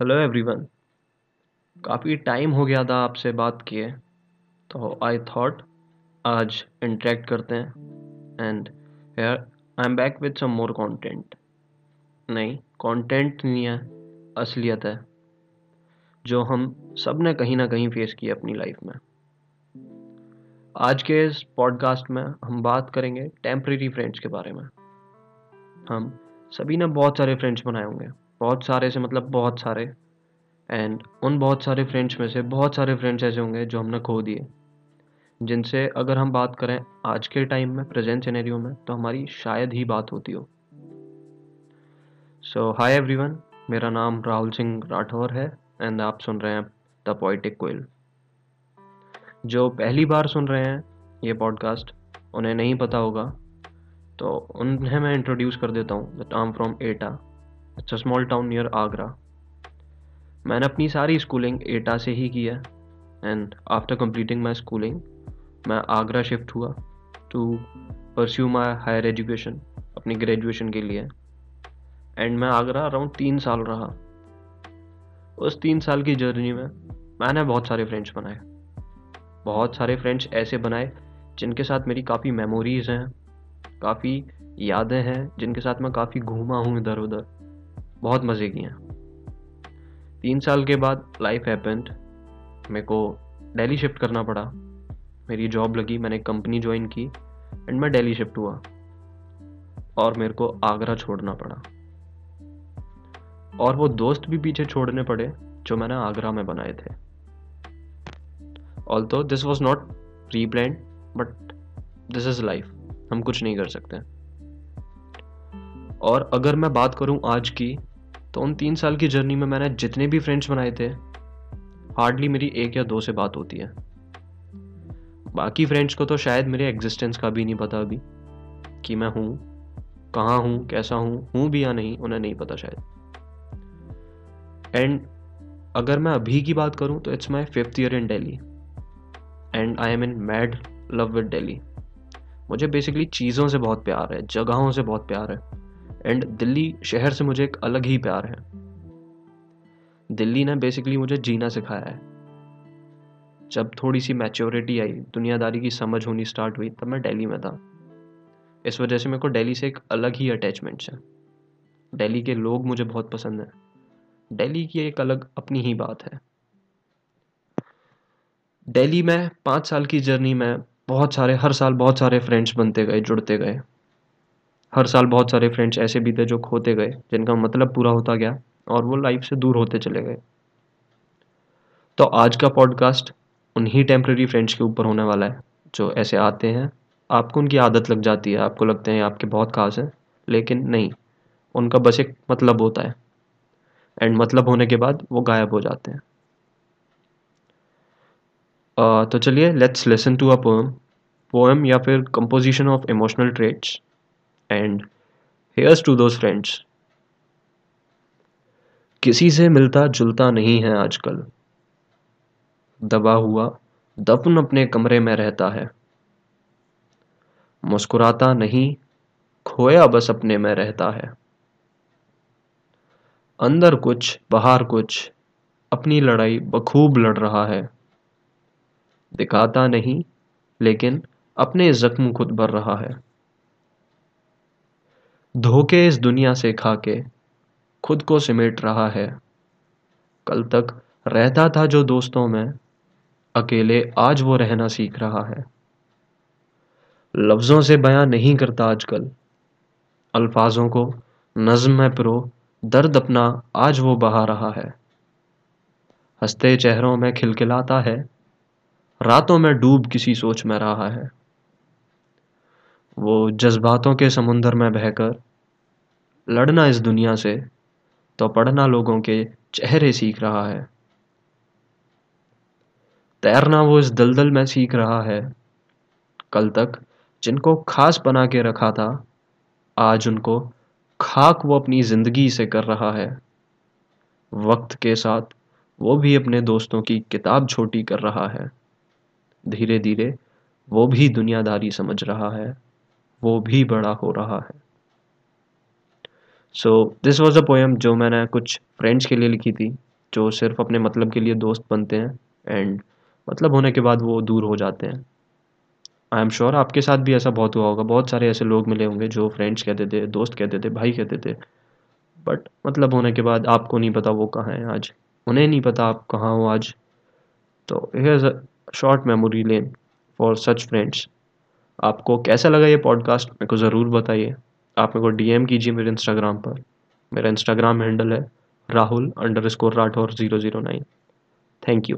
Hello everyone काफ़ी time हो गया था आपसे बात किए तो आई थॉट आज इंटरेक्ट करते हैं and I am back with some more content नहीं कंटेंट नहीं है, असलियत है, जो हम सबने कहीं ना कहीं फेस किया अपनी लाइफ में। आज के इस पॉडकास्ट में हम बात करेंगे टेम्प्रेरी फ्रेंड्स के बारे में। हम सभी ने बहुत सारे फ्रेंड्स बनाए होंगे। बहुत सारे से मतलब बहुत सारे एंड उन बहुत सारे फ्रेंड्स में से बहुत सारे फ्रेंड्स ऐसे होंगे जो हमने खो दिए। जिनसे अगर हम बात करें आज के टाइम में प्रेजेंट सिनेरियो में तो हमारी शायद ही बात होती हो। सो हाय एवरीवन मेरा नाम राहुल सिंह राठौर है एंड आप सुन रहे हैं द पोइटिक कोयल जो पहली बार सुन रहे हैं ये पॉडकास्ट उन्हें नहीं पता होगा तो उन्हें मैं इंट्रोड्यूस कर देता हूँ। Am from Etah it's a small town near Agra मैंने अपनी सारी स्कूलिंग एटा से ही की है and after completing my schooling मैं आगरा शिफ्ट हुआ to pursue my higher education अपनी ग्रेजुएशन के लिए. एंड मैं आगरा अराउंड तीन साल रहा. उस तीन साल की जर्नी में मैंने बहुत सारे फ्रेंड्स बनाए. बहुत सारे फ्रेंड्स ऐसे बनाए, जिनके साथ मेरी काफ़ी मेमोरीज हैं, काफ़ी यादें हैं, जिनके साथ मैं काफ़ी घूमा हूँ इधर उधर बहुत मज़े किए। तीन साल के बाद लाइफ हैपेंड मेरे को दिल्ली शिफ्ट करना पड़ा। मेरी जॉब लगी, मैंने कंपनी ज्वाइन की एंड मैं दिल्ली शिफ्ट हुआ। और मेरे को आगरा छोड़ना पड़ा। और वो दोस्त भी पीछे छोड़ने पड़े, जो मैंने आगरा में बनाए थे। Although this was not pre plan but this is life हम कुछ नहीं कर सकते। और अगर मैं बात करूँ आज की तो उन तीन साल की जर्नी में मैंने जितने भी फ्रेंड्स बनाए थे हार्डली मेरी एक या दो से बात होती है। बाकी फ्रेंड्स को तो शायद मेरे एग्जिस्टेंस का भी नहीं पता अभी, कि मैं हूँ, कहाँ हूँ, कैसा हूँ हूँ भी या नहीं, उन्हें नहीं पता शायद। एंड अगर मैं अभी की बात करूँ तो it's my fifth year in Delhi and I am in mad love with Delhi मुझे बेसिकली चीज़ों से बहुत प्यार है, जगहों से बहुत प्यार है। एंड दिल्ली शहर से मुझे एक अलग ही प्यार है। दिल्ली ने बेसिकली मुझे जीना सिखाया है। जब थोड़ी सी मैच्योरिटी आई, दुनियादारी की समझ होनी स्टार्ट हुई, तब मैं दिल्ली में था। इस वजह से मेरे को दिल्ली से एक अलग ही अटैचमेंट्स है। दिल्ली के लोग मुझे बहुत पसंद हैं। दिल्ली की एक अलग अपनी ही बात है। दिल्ली में पाँच साल की जर्नी में बहुत सारे, हर साल बहुत सारे फ्रेंड्स बनते गए, जुड़ते गए। हर साल बहुत सारे फ्रेंड्स ऐसे भी थे जो खोते गए जिनका मतलब पूरा होता गया और वो लाइफ से दूर होते चले गए। तो आज का पॉडकास्ट उन्हीं टेम्प्रेरी फ्रेंड्स के ऊपर होने वाला है जो ऐसे आते हैं। आपको उनकी आदत लग जाती है आपको लगते हैं आपके बहुत खास हैं लेकिन नहीं उनका बस एक मतलब होता है। एंड मतलब होने के बाद वो गायब हो जाते हैं। uh, तो चलिए let's listen to a poem poem या फिर composition of emotional traits and here's to those friends किसी से मिलता जुलता नहीं है आजकल। दबा हुआ, दफन अपने कमरे में रहता है। मुस्कुराता नहीं, खोया बस अपने में रहता है। अंदर कुछ, बाहर कुछ, अपनी लड़ाई बखूब लड़ रहा है। दिखाता नहीं, लेकिन अपने जख्म खुद भर रहा है। धोखे इस दुनिया से खा के खुद को सिमेट रहा है। कल तक रहता था जो दोस्तों में, अकेले आज वो रहना सीख रहा है। लफ्ज़ों से बयां नहीं करता आजकल। अल्फाजों को नज्म में प्रो, दर्द अपना आज वो बहा रहा है। हँसते चेहरों में खिलखिलाता है। रातों में डूब किसी सोच में रहा है। वो जज्बातों के समुंदर में बहकर लड़ना इस दुनिया से तो पढ़ना लोगों के चेहरे सीख रहा है। तैरना वो इस दलदल में सीख रहा है। कल तक जिनको खास बना के रखा था, आज उनको खाक वो अपनी ज़िंदगी से कर रहा है। वक्त के साथ वो भी अपने दोस्तों की किताब छोटी कर रहा है। धीरे धीरे वो भी दुनियादारी समझ रहा है। वो भी बड़ा हो रहा है। So this was a poem जो मैंने कुछ फ्रेंड्स के लिए लिखी थी, जो सिर्फ़ अपने मतलब के लिए दोस्त बनते हैं एंड मतलब होने के बाद वो दूर हो जाते हैं। आई एम श्योर आपके साथ भी ऐसा बहुत हुआ होगा। बहुत सारे ऐसे लोग मिले होंगे जो फ्रेंड्स कहते थे, दोस्त कहते थे, भाई कहते थे। बट मतलब होने के बाद आपको नहीं पता वो कहाँ है आज। उन्हें नहीं पता आप कहाँ हो आज। तो short memory lane for such friends आपको कैसा लगा ये पॉडकास्ट मेरे को ज़रूर बताइए। आप मेरे को डीएम कीजिए मेरे इंस्टाग्राम पर। मेरा इंस्टाग्राम हैंडल है Rahul underscore Rathore zero zero nine thank you